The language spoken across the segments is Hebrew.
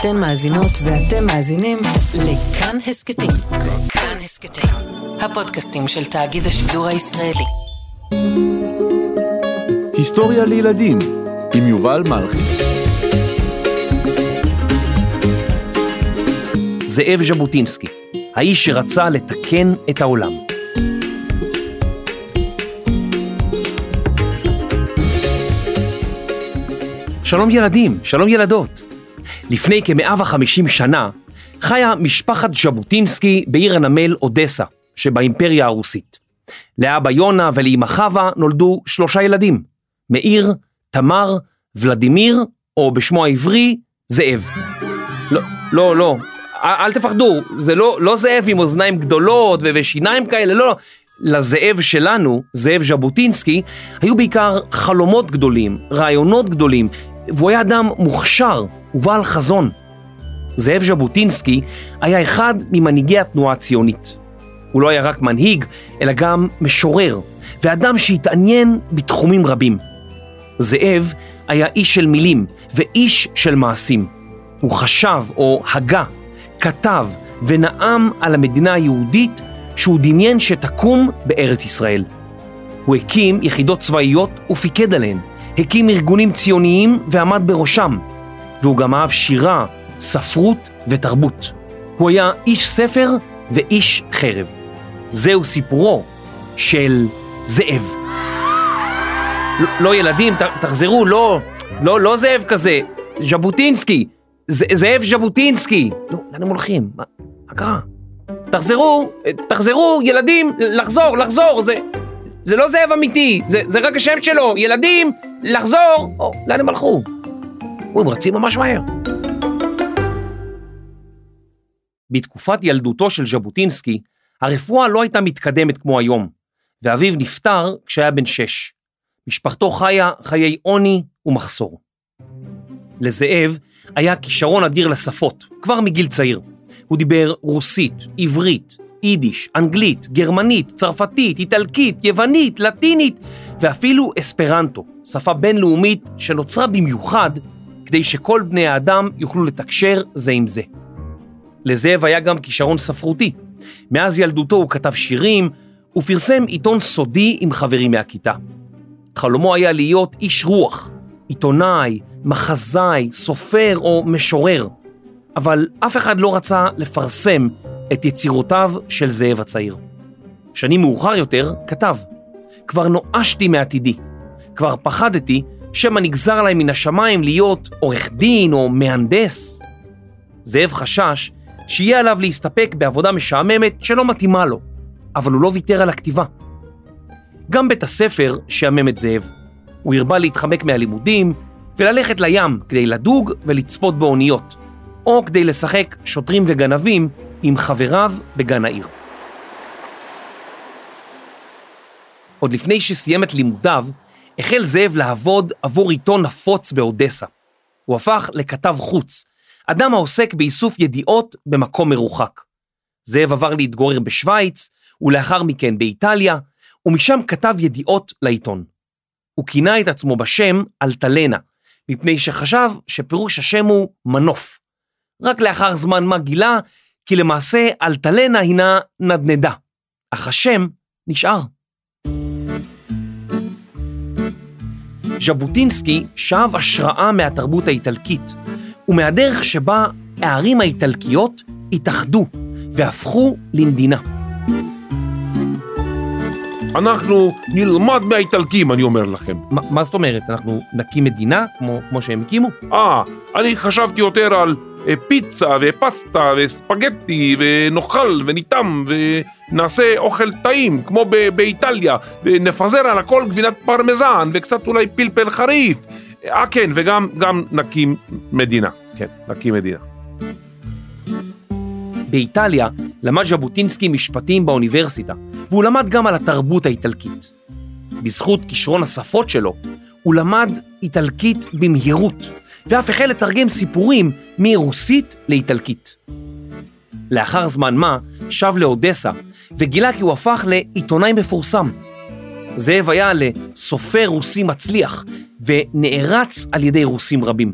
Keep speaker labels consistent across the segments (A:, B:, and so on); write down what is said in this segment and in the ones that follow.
A: אתן מאזינות ואתם מאזינים לכאן הסכתים. כאן הסכתים, הפודקאסטים של תאגיד השידור הישראלי.
B: היסטוריה לילדים עם יובל מלכי.
C: זאב ז'בוטינסקי, האיש שרצה לתקן את העולם. שלום ילדים, שלום ילדות. לפני כ-150 שנה חיה משפחת ז'בוטינסקי בעיר הנמל אודסה שבאימפריה הרוסית. לאבא יונה ולאמא חווה נולדו שלושה ילדים, מאיר, תמר, ולדימיר, או בשמו העברי, זאב. לא, לא, לא, אל, תפחדו, זה לא, לא זאב עם אוזניים גדולות ושיניים כאלה, לא, לא. לזאב שלנו, זאב ז'בוטינסקי, היו בעיקר חלומות גדולים, רעיונות גדולים, והוא היה אדם מוכשר ובעל חזון. זאב ז'בוטינסקי היה אחד ממנהיגי התנועה הציונית. הוא לא היה רק מנהיג, אלא גם משורר, ואדם שהתעניין בתחומים רבים. זאב היה איש של מילים ואיש של מעשים. הוא חשב או הגה, כתב ונאם על המדינה היהודית שהוא דמיין שתקום בארץ ישראל. הוא הקים יחידות צבאיות ופיקד עליהן. הקים ארגונים ציוניים ועמד בראשם, והוא גם אהב שירה, ספרות ותרבות. הוא היה איש ספר ואיש חרב. זהו סיפורו של זאב. לא, לא ילדים, ת, תחזרו, לא, לא, לא זאב כזה, ז'בוטינסקי, ז, זאב ז'בוטינסקי. לא, לאן הם הולכים? מה, מה קרה? תחזרו, תחזרו, ילדים, לחזור, לחזור, זה, זה לא זאב אמיתי, זה, זה רק השם שלו, ילדים, לחזור! או, לאן הם הלכו? או, הם רצים ממש מהר. בתקופת ילדותו של ז'בוטינסקי, הרפואה לא הייתה מתקדמת כמו היום, ואביו נפטר כשהיה בן שש. משפחתו חיה חיי עוני ומחסור. לזאב היה כישרון אדיר לשפות, כבר מגיל צעיר. הוא דיבר רוסית, עברית, יידיש, אנגלית, גרמנית, צרפתית, איטלקית, יוונית, לטינית ואפילו אספרנטו, שפה בינלאומית שנוצרה במיוחד כדי שכל בני האדם יוכלו לתקשר זה עם זה. לזאב היה גם כישרון ספרותי. מאז ילדותו הוא כתב שירים ופרסם עיתון סודי עם חברים מהכיתה. חלומו היה להיות איש רוח, עיתונאי, מחזאי, סופר או משורר, אבל אף אחד לא רצה לפרסם את יצירותיו של זאב הצעיר. שנים מאוחר יותר כתב, כבר נואשתי מעתידי, כבר פחדתי שמא נגזר עליי מן השמיים להיות עורך דין או מהנדס. זאב חשש שיהיה עליו להסתפק בעבודה משעממת שלא מתאימה לו, אבל הוא לא ויתר על הכתיבה. גם בית הספר שעמם את זאב. הוא הרבה להתחמק מהלימודים וללכת לים כדי לדוג ולצפות באוניות, או כדי לשחק שוטרים וגנבים עם חבריו בגן העיר. עוד לפני שסיים את לימודיו, החל זאב לעבוד עבור עיתון נפוץ באודסה. הוא הפך לכתב חוץ, אדם העוסק באיסוף ידיעות במקום מרוחק. זאב עבר להתגורר בשוויץ, ולאחר מכן באיטליה, ומשם כתב ידיעות לעיתון. הוא כינה את עצמו בשם אלטלנה, מפני שחשב שפירוש השם הוא מנוף. רק לאחר זמן מה גילה כי למעשה אלטלנה הינה נדנדה, אך השם נשאר. ז'בוטינסקי שאב השראה מהתרבות האיטלקית ומהדרך שבה הערים האיטלקיות התאחדו והפכו למדינה.
D: אנחנו נלמד מהאיטלקים, אני אומר לכם.
C: ما, מה זאת אומרת? אנחנו נקים מדינה כמו, כמו שהם הקימו?
D: אה, אני חשבתי יותר על פיצה ופסטה וספגטי ונאכל וניתם ונעשה אוכל טעים כמו באיטליה ונפזר על הכל גבינת פרמזן וקצת אולי פלפל חריף. אה כן, וגם גם נקים מדינה. כן, נקים מדינה.
C: באיטליה למד ז'בוטינסקי משפטים באוניברסיטה, והוא למד גם על התרבות האיטלקית. בזכות כישרון השפות שלו, הוא למד איטלקית במהירות, ואף החל לתרגם סיפורים מרוסית לאיטלקית. לאחר זמן מה שב לאודסה וגילה כי הוא הפך לעיתונאי מפורסם. זאב היה לסופר רוסי מצליח ונערץ על ידי רוסים רבים.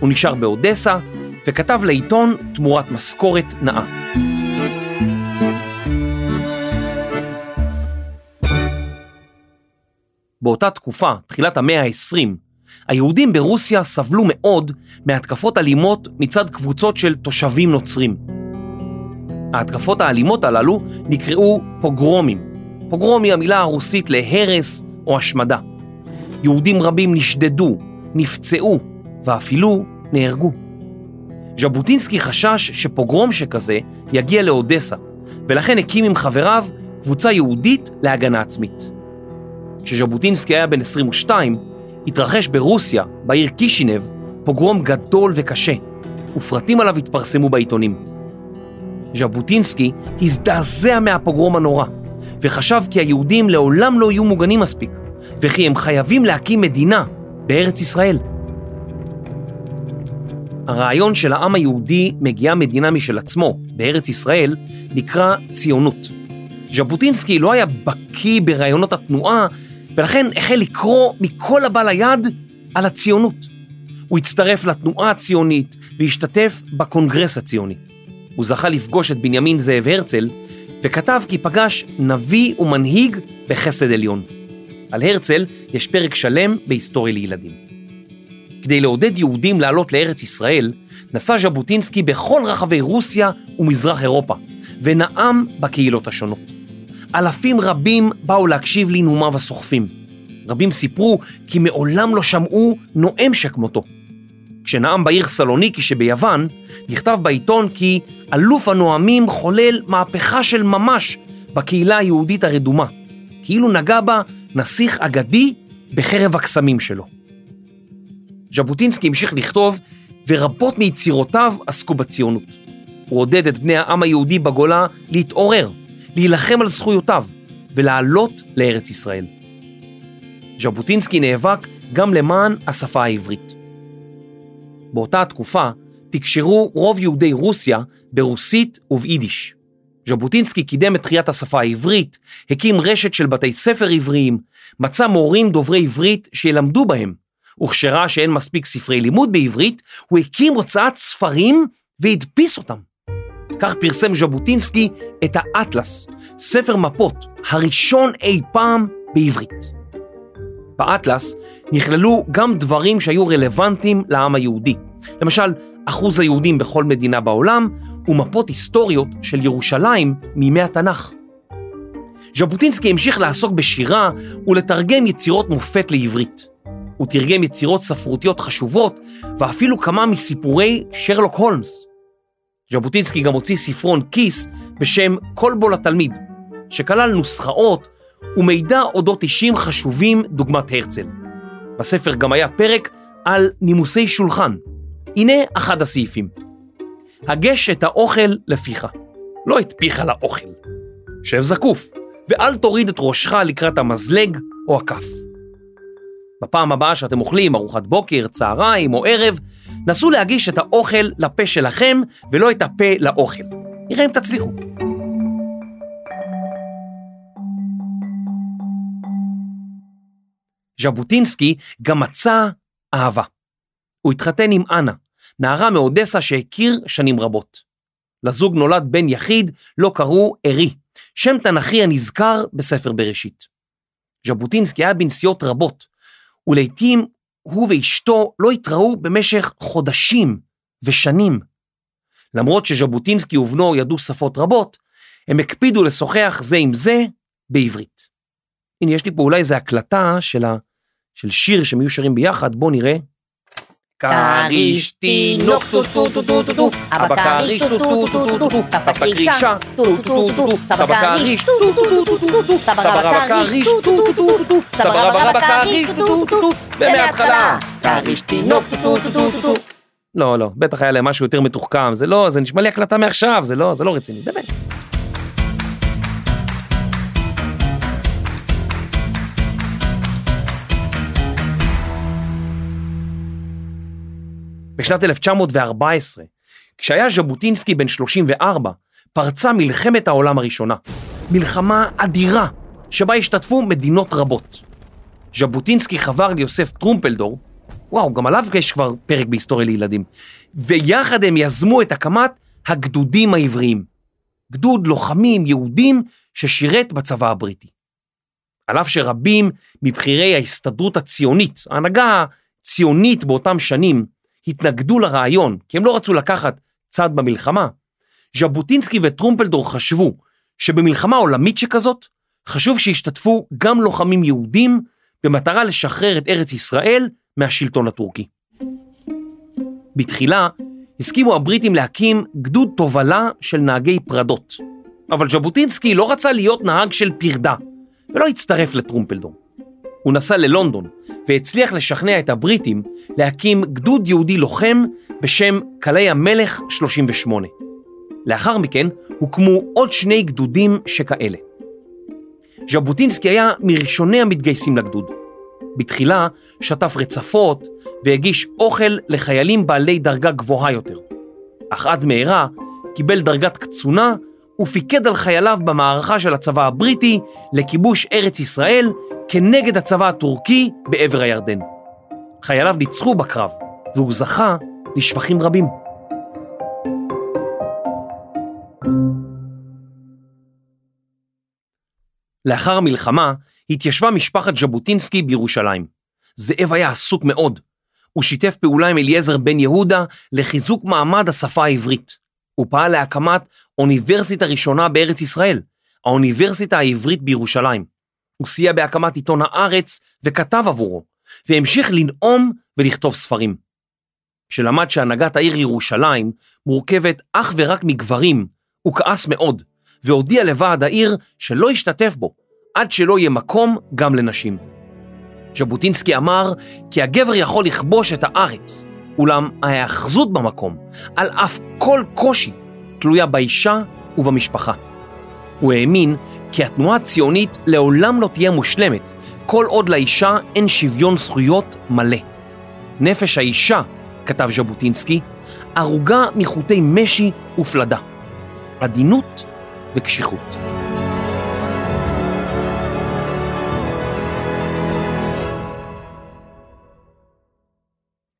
C: הוא נשאר באודסה וכתב לעיתון תמורת משכורת נאה. באותה תקופה, תחילת המאה ה-20, היהודים ברוסיה סבלו מאוד מהתקפות אלימות מצד קבוצות של תושבים נוצרים. ההתקפות האלימות הללו נקראו פוגרומים. פוגרום היא המילה הרוסית להרס או השמדה. יהודים רבים נשדדו, נפצעו ואפילו נהרגו. ז'בוטינסקי חשש שפוגרום שכזה יגיע לאודסה, ולכן הקים עם חבריו קבוצה יהודית להגנה עצמית. כשז'בוטינסקי היה בן 22, התרחש ברוסיה, בעיר קישינב, פוגרום גדול וקשה, ופרטים עליו התפרסמו בעיתונים. ז'בוטינסקי הזדעזע מהפוגרום הנורא, וחשב כי היהודים לעולם לא יהיו מוגנים מספיק, וכי הם חייבים להקים מדינה בארץ ישראל. הרעיון של העם היהודי מגיעה מדינה משל עצמו, בארץ ישראל, נקרא ציונות. ז'בוטינסקי לא היה בקיא ברעיונות התנועה, ולכן החל לקרוא מכל הבא ליד על הציונות. הוא הצטרף לתנועה הציונית והשתתף בקונגרס הציוני. הוא זכה לפגוש את בנימין זאב הרצל, וכתב כי פגש נביא ומנהיג בחסד עליון. על הרצל יש פרק שלם בהיסטוריה לילדים. כדי לעודד יהודים לעלות לארץ ישראל, נסע ז'בוטינסקי בכל רחבי רוסיה ומזרח אירופה, ונאם בקהילות השונות. אלפים רבים באו להקשיב לנאומיו הסוחפים. רבים סיפרו כי מעולם לא שמעו נואם שכמותו. כשנאם בעיר סלוניקי שביוון, נכתב בעיתון כי אלוף הנואמים חולל מהפכה של ממש בקהילה היהודית הרדומה, כאילו נגע בה נסיך אגדי בחרב הקסמים שלו. ז'בוטינסקי המשיך לכתוב, ורבות מיצירותיו עסקו בציונות. הוא עודד את בני העם היהודי בגולה להתעורר, להילחם על זכויותיו ולעלות לארץ ישראל. ז'בוטינסקי נאבק גם למען השפה העברית. באותה התקופה תקשרו רוב יהודי רוסיה ברוסית וביידיש. ז'בוטינסקי קידם את תחיית השפה העברית, הקים רשת של בתי ספר עבריים, מצא מורים דוברי עברית שילמדו בהם, וכשראה שאין מספיק ספרי לימוד בעברית, הוא הקים הוצאת ספרים והדפיס אותם. כך פרסם ז'בוטינסקי את האטלס, ספר מפות הראשון אי פעם בעברית. באטלס נכללו גם דברים שהיו רלוונטיים לעם היהודי, למשל אחוז היהודים בכל מדינה בעולם ומפות היסטוריות של ירושלים מימי התנ"ך. ז'בוטינסקי המשיך לעסוק בשירה ולתרגם יצירות מופת לעברית. הוא תרגם יצירות ספרותיות חשובות ואפילו כמה מסיפורי שרלוק הולמס. ז'בוטינסקי גם הוציא ספרון כיס בשם כל בו לתלמיד, שכלל נוסחאות ומידע אודות אישים חשובים דוגמת הרצל. בספר גם היה פרק על נימוסי שולחן. הנה אחד הסעיפים. הגש את האוכל לפיך, לא את פיך לאוכל. שב זקוף, ואל תוריד את ראשך לקראת המזלג או הכף. בפעם הבאה שאתם אוכלים ארוחת בוקר, צהריים או ערב, נסו להגיש את האוכל לפה שלכם ולא את הפה לאוכל. נראה אם תצליחו. ז'בוטינסקי גם מצא אהבה. הוא התחתן עם אנה, נערה מאודסה שהכיר שנים רבות. לזוג נולד בן יחיד, לו קראו ערי, שם תנכי הנזכר בספר בראשית. ז'בוטינסקי היה בנסיעות רבות, ולעיתים הוא ואשתו לא התראו במשך חודשים ושנים. למרות שז'בוטינסקי ובנו ידעו שפות רבות, הם הקפידו לשוחח זה עם זה בעברית. הנה, יש לי פה אולי איזו הקלטה של, ה... של שיר שהם היו שרים ביחד, בואו נראה. כריש תינוק טו טו טו טו טו טו, אבא כריש טו טו טו טו טו טו, סבתא כרישה טו טו טו טו טו, סבא כריש טו טו טו טו טו טו, סבא רבא כריש טו טו טו טו טו, סבא רבא רבא כריש טו טו טו טו, ומההתחלה כריש תינוק טו טו טו טו טו. לא, לא, בטח היה להם משהו יותר מתוחכם, זה לא, זה נשמע לי הקלטה מעכשיו, זה לא, זה לא רציני, באמת. בשנת 1914, כשהיה ז'בוטינסקי בן 34, פרצה מלחמת העולם הראשונה. מלחמה אדירה, שבה השתתפו מדינות רבות. ז'בוטינסקי חבר ליוסף טרומפלדור, וואו, גם עליו יש כבר פרק בהיסטוריה לילדים. ויחד הם יזמו את הקמת הגדודים העבריים. גדוד לוחמים יהודים ששירת בצבא הבריטי. על אף שרבים מבכירי ההסתדרות הציונית, ההנהגה הציונית באותם שנים, התנגדו לרעיון, כי הם לא רצו לקחת צד במלחמה, ז'בוטינסקי וטרומפלדור חשבו שבמלחמה עולמית שכזאת, חשוב שישתתפו גם לוחמים יהודים במטרה לשחרר את ארץ ישראל מהשלטון הטורקי. בתחילה הסכימו הבריטים להקים גדוד תובלה של נהגי פרדות, אבל ז'בוטינסקי לא רצה להיות נהג של פרדה, ולא הצטרף לטרומפלדור. הוא נסע ללונדון והצליח לשכנע את הבריטים להקים גדוד יהודי לוחם בשם קלי המלך 38. לאחר מכן הוקמו עוד שני גדודים שכאלה. ז'בוטינסקי היה מראשוני המתגייסים לגדוד. בתחילה שטף רצפות והגיש אוכל לחיילים בעלי דרגה גבוהה יותר. אך עד מהרה קיבל דרגת קצונה ופיקד על חייליו במערכה של הצבא הבריטי לכיבוש ארץ ישראל כנגד הצבא הטורקי בעבר הירדן. חייליו ניצחו בקרב, והוא זכה לשבחים רבים. לאחר המלחמה התיישבה משפחת ז'בוטינסקי בירושלים. זאב היה עסוק מאוד. הוא שיתף פעולה עם אליעזר בן יהודה לחיזוק מעמד השפה העברית. הוא פעל להקמת אוניברסיטה ראשונה בארץ ישראל, האוניברסיטה העברית בירושלים. הוא סייע בהקמת עיתון הארץ וכתב עבורו, והמשיך לנאום ולכתוב ספרים. כשלמד שהנהגת העיר ירושלים מורכבת אך ורק מגברים, הוא כעס מאוד, והודיע לוועד העיר שלא ישתתף בו, עד שלא יהיה מקום גם לנשים. ז'בוטינסקי אמר כי הגבר יכול לכבוש את הארץ, אולם ההאחזות במקום, על אף כל קושי, תלויה באישה ובמשפחה. הוא האמין כי התנועה הציונית לעולם לא תהיה מושלמת, כל עוד לאישה אין שוויון זכויות מלא. נפש האישה, כתב ז'בוטינסקי, ערוגה מחוטי משי ופלדה, עדינות וקשיחות.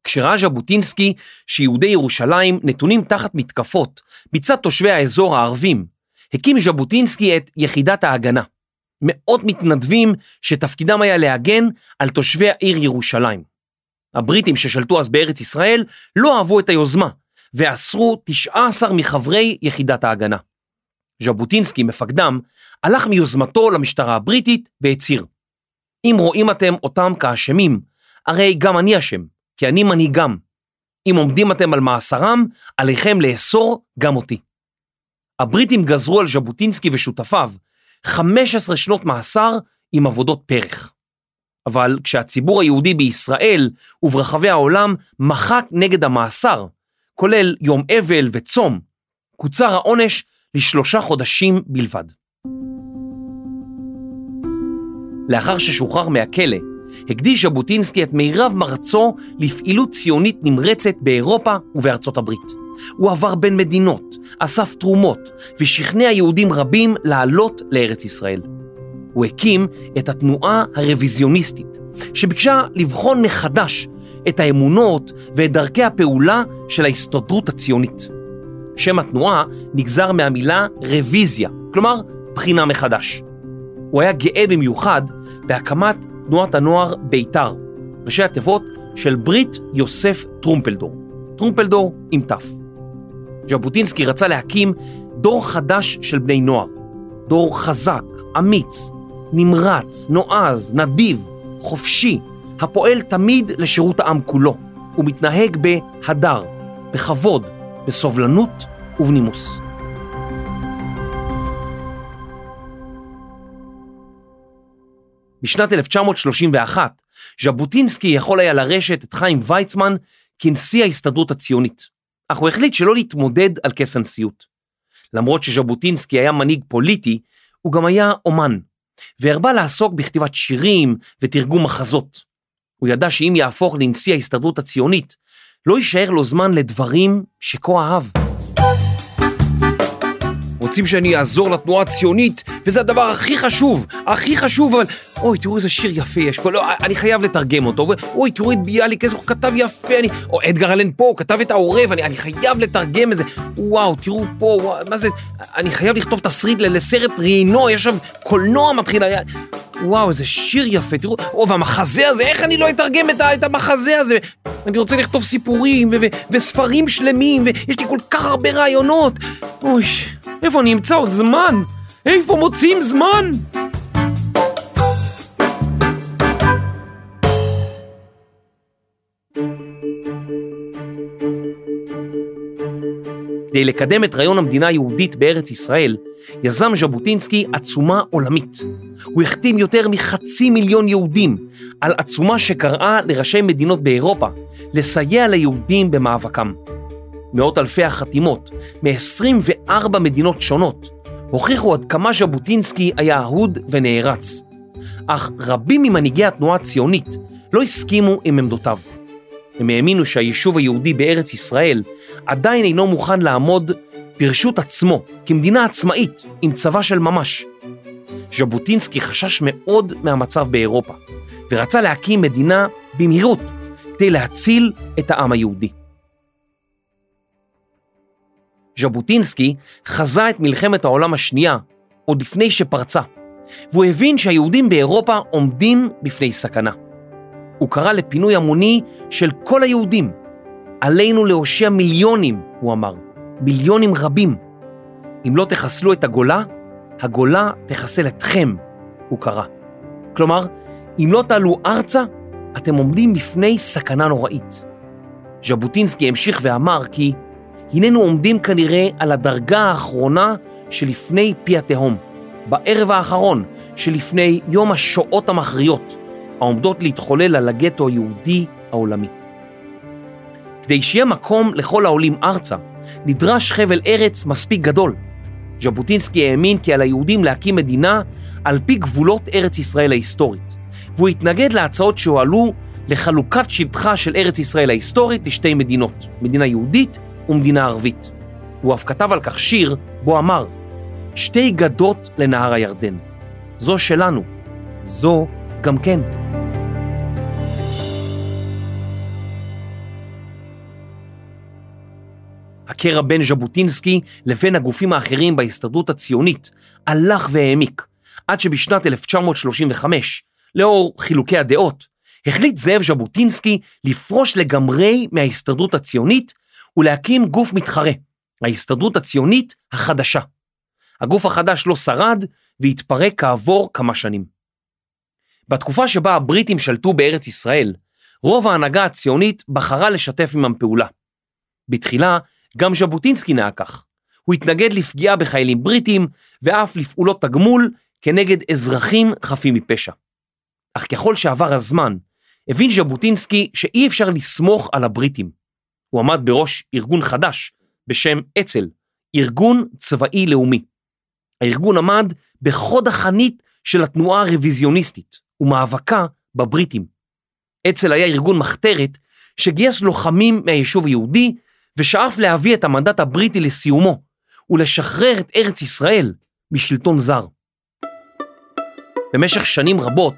C: כשראה ז'בוטינסקי שיהודי ירושלים נתונים תחת מתקפות מצד תושבי האזור הערבים, הקים ז'בוטינסקי את יחידת ההגנה. מאות מתנדבים שתפקידם היה להגן על תושבי העיר ירושלים. הבריטים ששלטו אז בארץ ישראל לא אהבו את היוזמה, ואסרו 19 מחברי יחידת ההגנה. ז'בוטינסקי, מפקדם, הלך מיוזמתו למשטרה הבריטית והצהיר: אם רואים אתם אותם כאשמים, הרי גם אני אשם, כי אני מנהיגם. אם עומדים אתם על מאסרם, עליכם לאסור גם אותי. הבריטים גזרו על ז'בוטינסקי ושותפיו 15 שנות מאסר עם עבודות פרח. אבל כשהציבור היהודי בישראל וברחבי העולם מחק נגד המאסר, כולל יום אבל וצום, קוצר העונש לשלושה חודשים בלבד. לאחר ששוחרר מהכלא, הקדיש ז'בוטינסקי את מירב מרצו לפעילות ציונית נמרצת באירופה ובארצות הברית. הוא עבר בין מדינות, אסף תרומות ושכנע יהודים רבים לעלות לארץ ישראל. הוא הקים את התנועה הרוויזיוניסטית, שביקשה לבחון מחדש את האמונות ואת דרכי הפעולה של ההסתדרות הציונית. שם התנועה נגזר מהמילה רוויזיה, כלומר בחינה מחדש. הוא היה גאה במיוחד בהקמת תנועת הנוער בית"ר, ראשי התיבות של ברית יוסף טרומפלדור, טרומפלדור עם ת'. ז'בוטינסקי רצה להקים דור חדש של בני נוער, דור חזק, אמיץ, נמרץ, נועז, נדיב, חופשי, הפועל תמיד לשירות העם כולו, ומתנהג בהדר, בכבוד, בסובלנות ובנימוס. בשנת 1931, ז'בוטינסקי יכול היה לרשת את חיים ויצמן כנשיא ההסתדרות הציונית, אך הוא החליט שלא להתמודד על כס הנשיאות. למרות שז'בוטינסקי היה מנהיג פוליטי, הוא גם היה אומן, והרבה לעסוק בכתיבת שירים ותרגום מחזות. הוא ידע שאם יהפוך לנשיא ההסתדרות הציונית, לא יישאר לו זמן לדברים שכה אהב. רוצים שאני אעזור לתנועה הציונית, וזה הדבר הכי חשוב, הכי חשוב, אבל... אוי, תראו איזה שיר יפה יש פה, לא, אני חייב לתרגם אותו. אוי, תראו את ביאליק, איזה הוא כתב יפה, אני... או אדגר אלן פה, הוא כתב את העורב, אני, אני חייב לתרגם את זה. וואו, תראו פה, וואו, מה זה... אני חייב לכתוב תסריט לסרט רינו, יש שם קולנוע מתחיל... היה... וואו, איזה שיר יפה, תראו, או, והמחזה הזה, איך אני לא אתרגם את, את המחזה הזה? אני רוצה לכתוב סיפורים וספרים שלמים, ויש לי כל כך הרבה רעיונות. אוי, איפה אני אמצא עוד זמן? איפה מוצאים זמן? כדי לקדם את רעיון המדינה היהודית בארץ ישראל, יזם ז'בוטינסקי עצומה עולמית. הוא החתים יותר מחצי מיליון יהודים על עצומה שקראה לראשי מדינות באירופה לסייע ליהודים במאבקם. מאות אלפי החתימות מ-24 מדינות שונות הוכיחו עד כמה ז'בוטינסקי היה אהוד ונערץ. אך רבים ממנהיגי התנועה הציונית לא הסכימו עם עמדותיו. הם האמינו שהיישוב היהודי בארץ ישראל עדיין אינו מוכן לעמוד ברשות עצמו כמדינה עצמאית עם צבא של ממש. ז'בוטינסקי חשש מאוד מהמצב באירופה ורצה להקים מדינה במהירות כדי להציל את העם היהודי. ז'בוטינסקי חזה את מלחמת העולם השנייה עוד לפני שפרצה, והוא הבין שהיהודים באירופה עומדים בפני סכנה. הוא קרא לפינוי המוני של כל היהודים. עלינו להושיע מיליונים, הוא אמר, מיליונים רבים. אם לא תחסלו את הגולה, הגולה תחסל אתכם, הוא קרא. כלומר, אם לא תעלו ארצה, אתם עומדים בפני סכנה נוראית. ז'בוטינסקי המשיך ואמר כי הננו עומדים כנראה על הדרגה האחרונה שלפני פי התהום, בערב האחרון שלפני יום השואות המכריעות, העומדות להתחולל על הגטו היהודי העולמי. כדי שיהיה מקום לכל העולים ארצה, נדרש חבל ארץ מספיק גדול. ז'בוטינסקי האמין כי על היהודים להקים מדינה על פי גבולות ארץ ישראל ההיסטורית, והוא התנגד להצעות שהועלו לחלוקת שבטחה של ארץ ישראל ההיסטורית לשתי מדינות, מדינה יהודית ומדינה ערבית. הוא אף כתב על כך שיר בו אמר, שתי גדות לנהר הירדן, זו שלנו, זו גם כן. הקרע בין ז'בוטינסקי לבין הגופים האחרים בהסתדרות הציונית הלך והעמיק, עד שבשנת 1935, לאור חילוקי הדעות, החליט זאב ז'בוטינסקי לפרוש לגמרי מההסתדרות הציונית ולהקים גוף מתחרה, ההסתדרות הציונית החדשה. הגוף החדש לא שרד והתפרק כעבור כמה שנים. בתקופה שבה הבריטים שלטו בארץ ישראל, רוב ההנהגה הציונית בחרה לשתף עמם פעולה. בתחילה גם ז'בוטינסקי נהג כך. הוא התנגד לפגיעה בחיילים בריטים ואף לפעולות תגמול כנגד אזרחים חפים מפשע. אך ככל שעבר הזמן, הבין ז'בוטינסקי שאי אפשר לסמוך על הבריטים. הוא עמד בראש ארגון חדש בשם אצ"ל, ארגון צבאי לאומי. הארגון עמד בחוד החנית של התנועה הרוויזיוניסטית ומאבקה בבריטים. אצ"ל היה ארגון מחתרת שגייס לוחמים מהיישוב היהודי ושאף להביא את המנדט הבריטי לסיומו ולשחרר את ארץ ישראל משלטון זר. במשך שנים רבות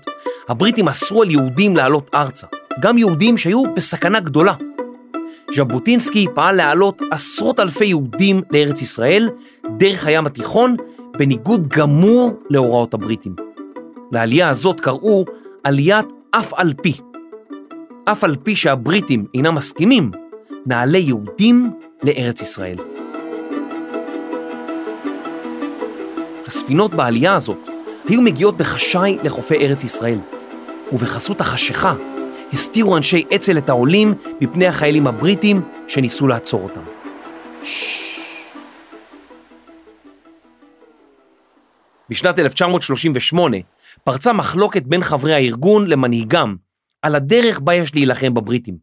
C: הבריטים אסרו על יהודים לעלות ארצה, גם יהודים שהיו בסכנה גדולה. ז'בוטינסקי פעל להעלות עשרות אלפי יהודים לארץ ישראל דרך הים התיכון בניגוד גמור להוראות הבריטים. לעלייה הזאת קראו עליית אף על פי. אף על פי שהבריטים אינם מסכימים, נעלה יהודים לארץ ישראל. הספינות בעלייה הזאת היו מגיעות בחשאי לחופי ארץ ישראל, ובחסות החשיכה הסתירו אנשי אצ"ל את העולים מפני החיילים הבריטים שניסו לעצור אותם. בשנת 1938 פרצה מחלוקת בין חברי הארגון למנהיגם על הדרך בה יש להילחם בבריטים.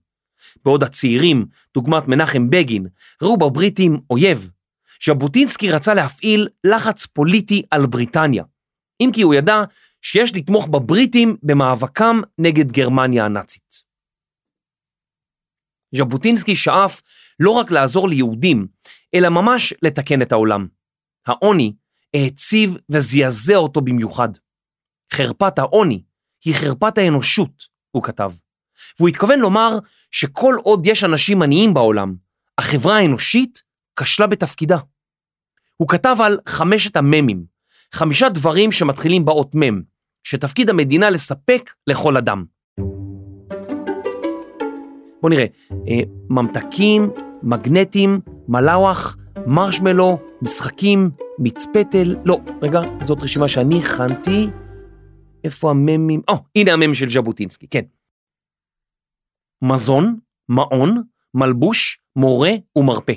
C: בעוד הצעירים, דוגמת מנחם בגין, ראו בבריטים אויב, ז'בוטינסקי רצה להפעיל לחץ פוליטי על בריטניה, אם כי הוא ידע שיש לתמוך בבריטים במאבקם נגד גרמניה הנאצית. ז'בוטינסקי שאף לא רק לעזור ליהודים, אלא ממש לתקן את העולם. העוני העציב וזעזע אותו במיוחד. חרפת העוני היא חרפת האנושות, הוא כתב. והוא התכוון לומר שכל עוד יש אנשים עניים בעולם, החברה האנושית כשלה בתפקידה. הוא כתב על חמשת הממים, חמישה דברים שמתחילים באות מם, שתפקיד המדינה לספק לכל אדם. בואו נראה, אה, ממתקים, מגנטים, מלאווח, מרשמלו, משחקים, מצפתל, לא, רגע, זאת רשימה שאני הכנתי. איפה הממים? או, הנה המם של ז'בוטינסקי, כן. מזון, מעון, מלבוש, מורה ומרפא.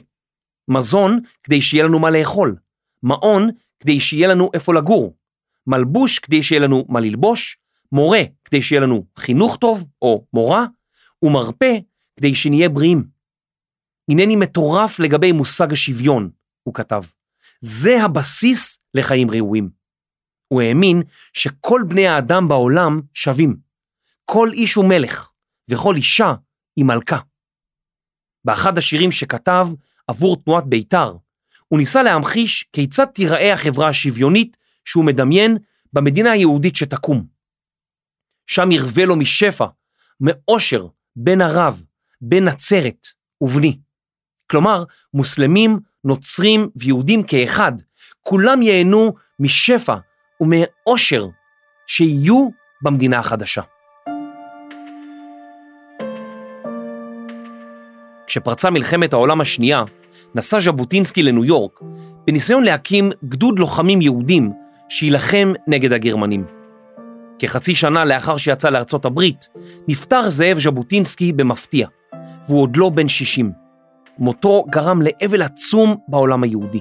C: מזון כדי שיהיה לנו מה לאכול, מעון כדי שיהיה לנו איפה לגור, מלבוש כדי שיהיה לנו מה ללבוש, מורה כדי שיהיה לנו חינוך טוב או מורה, ומרפא כדי שנהיה בריאים. הנני מטורף לגבי מושג השוויון, הוא כתב. זה הבסיס לחיים ראויים. הוא האמין שכל בני האדם בעולם שווים. כל איש הוא מלך, וכל אישה היא מלכה. באחד השירים שכתב עבור תנועת בית"ר, הוא ניסה להמחיש כיצד תיראה החברה השוויונית שהוא מדמיין במדינה היהודית שתקום. שם ירווה לו משפע, מאושר, בן ערב, בן נצרת ובני. כלומר, מוסלמים, נוצרים ויהודים כאחד, כולם ייהנו משפע ומאושר שיהיו במדינה החדשה. כשפרצה מלחמת העולם השנייה, נסע ז'בוטינסקי לניו יורק בניסיון להקים גדוד לוחמים יהודים שיילחם נגד הגרמנים. כחצי שנה לאחר שיצא לארצות הברית, נפטר זאב ז'בוטינסקי במפתיע, והוא עוד לא בן 60. מותו גרם לאבל עצום בעולם היהודי,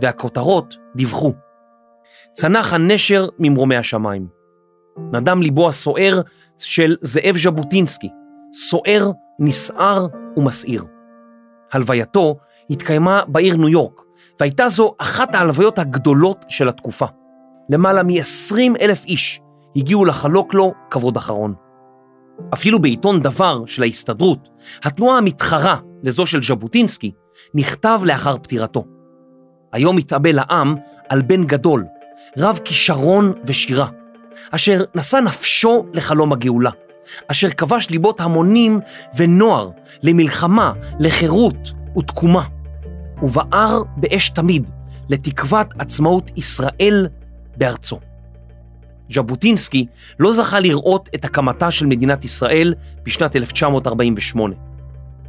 C: והכותרות דיווחו. צנח הנשר ממרומי השמיים. נדם ליבו הסוער של זאב ז'בוטינסקי, סוער, נסער ומסעיר. הלווייתו התקיימה בעיר ניו יורק, והייתה זו אחת ההלוויות הגדולות של התקופה. למעלה מ-20 אלף איש הגיעו לחלוק לו כבוד אחרון. אפילו בעיתון דבר של ההסתדרות, התנועה המתחרה לזו של ז'בוטינסקי, נכתב לאחר פטירתו. היום מתאבל העם על בן גדול, רב כישרון ושירה, אשר נשא נפשו לחלום הגאולה, אשר כבש ליבות המונים ונוער למלחמה, לחירות ותקומה, ובער באש תמיד לתקוות עצמאות ישראל בארצו. ז'בוטינסקי לא זכה לראות את הקמתה של מדינת ישראל בשנת 1948.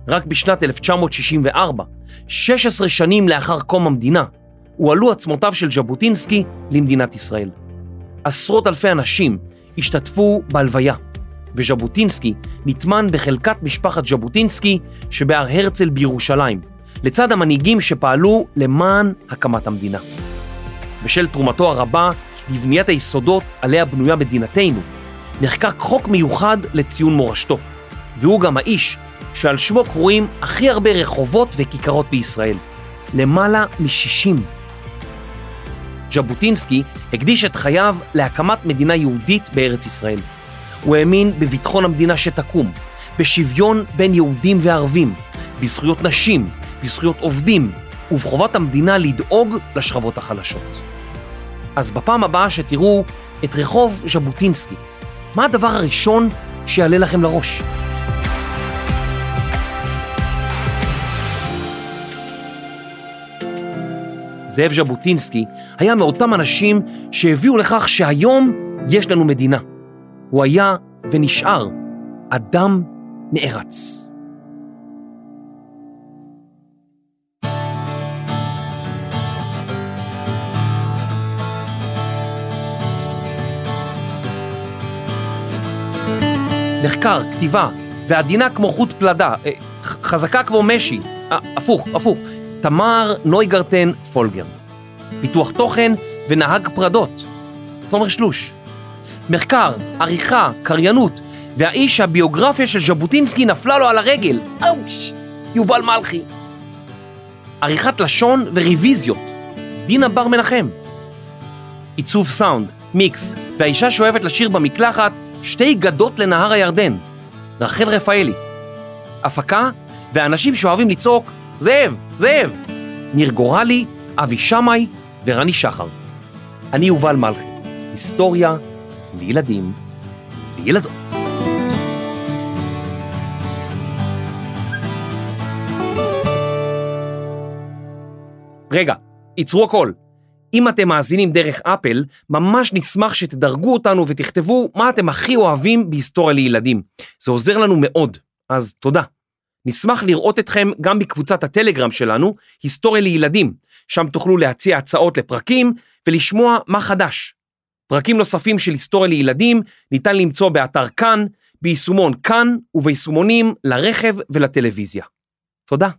C: רק בשנת 1964, 16 שנים לאחר קום המדינה, הועלו עצמותיו של ז'בוטינסקי למדינת ישראל. עשרות אלפי אנשים השתתפו בהלוויה, וז'בוטינסקי נטמן בחלקת משפחת ז'בוטינסקי שבהר הרצל בירושלים, לצד המנהיגים שפעלו למען הקמת המדינה. בשל תרומתו הרבה לבניית היסודות עליה בנויה מדינתנו, נחקק חוק מיוחד לציון מורשתו, והוא גם האיש שעל שמו קרויים הכי הרבה רחובות וכיכרות בישראל, למעלה מ-60. ז'בוטינסקי הקדיש את חייו להקמת מדינה יהודית בארץ ישראל. הוא האמין בביטחון המדינה שתקום, בשוויון בין יהודים וערבים, בזכויות נשים, בזכויות עובדים, ובחובת המדינה לדאוג לשכבות החלשות. אז בפעם הבאה שתראו את רחוב ז'בוטינסקי, מה הדבר הראשון שיעלה לכם לראש? זאב ז'בוטינסקי היה מאותם אנשים שהביאו לכך שהיום יש לנו מדינה. הוא היה ונשאר אדם נערץ. מחקר, כתיבה, ועדינה כמו חוט פלדה, אה, חזקה כמו משי, אה, הפוך, הפוך, תמר נויגרטן פולגר. פיתוח תוכן ונהג פרדות, תומר שלוש. מחקר, עריכה, קריינות, והאיש שהביוגרפיה של ז'בוטינסקי נפלה לו על הרגל, אוש, יובל מלכי. עריכת לשון וריוויזיות, דינה בר מנחם. עיצוב סאונד, מיקס, והאישה שאוהבת לשיר במקלחת, שתי גדות לנהר הירדן, רחל רפאלי. הפקה ואנשים שאוהבים לצעוק, זאב, זאב. ניר גורלי, אבי שמאי ורני שחר. אני יובל מלכי, היסטוריה לילדים וילדות. רגע, עצרו הכל. אם אתם מאזינים דרך אפל, ממש נשמח שתדרגו אותנו ותכתבו מה אתם הכי אוהבים בהיסטוריה לילדים. זה עוזר לנו מאוד, אז תודה. נשמח לראות אתכם גם בקבוצת הטלגרם שלנו, היסטוריה לילדים, שם תוכלו להציע הצעות לפרקים ולשמוע מה חדש. פרקים נוספים של היסטוריה לילדים ניתן למצוא באתר כאן, ביישומון כאן וביישומונים לרכב ולטלוויזיה. תודה.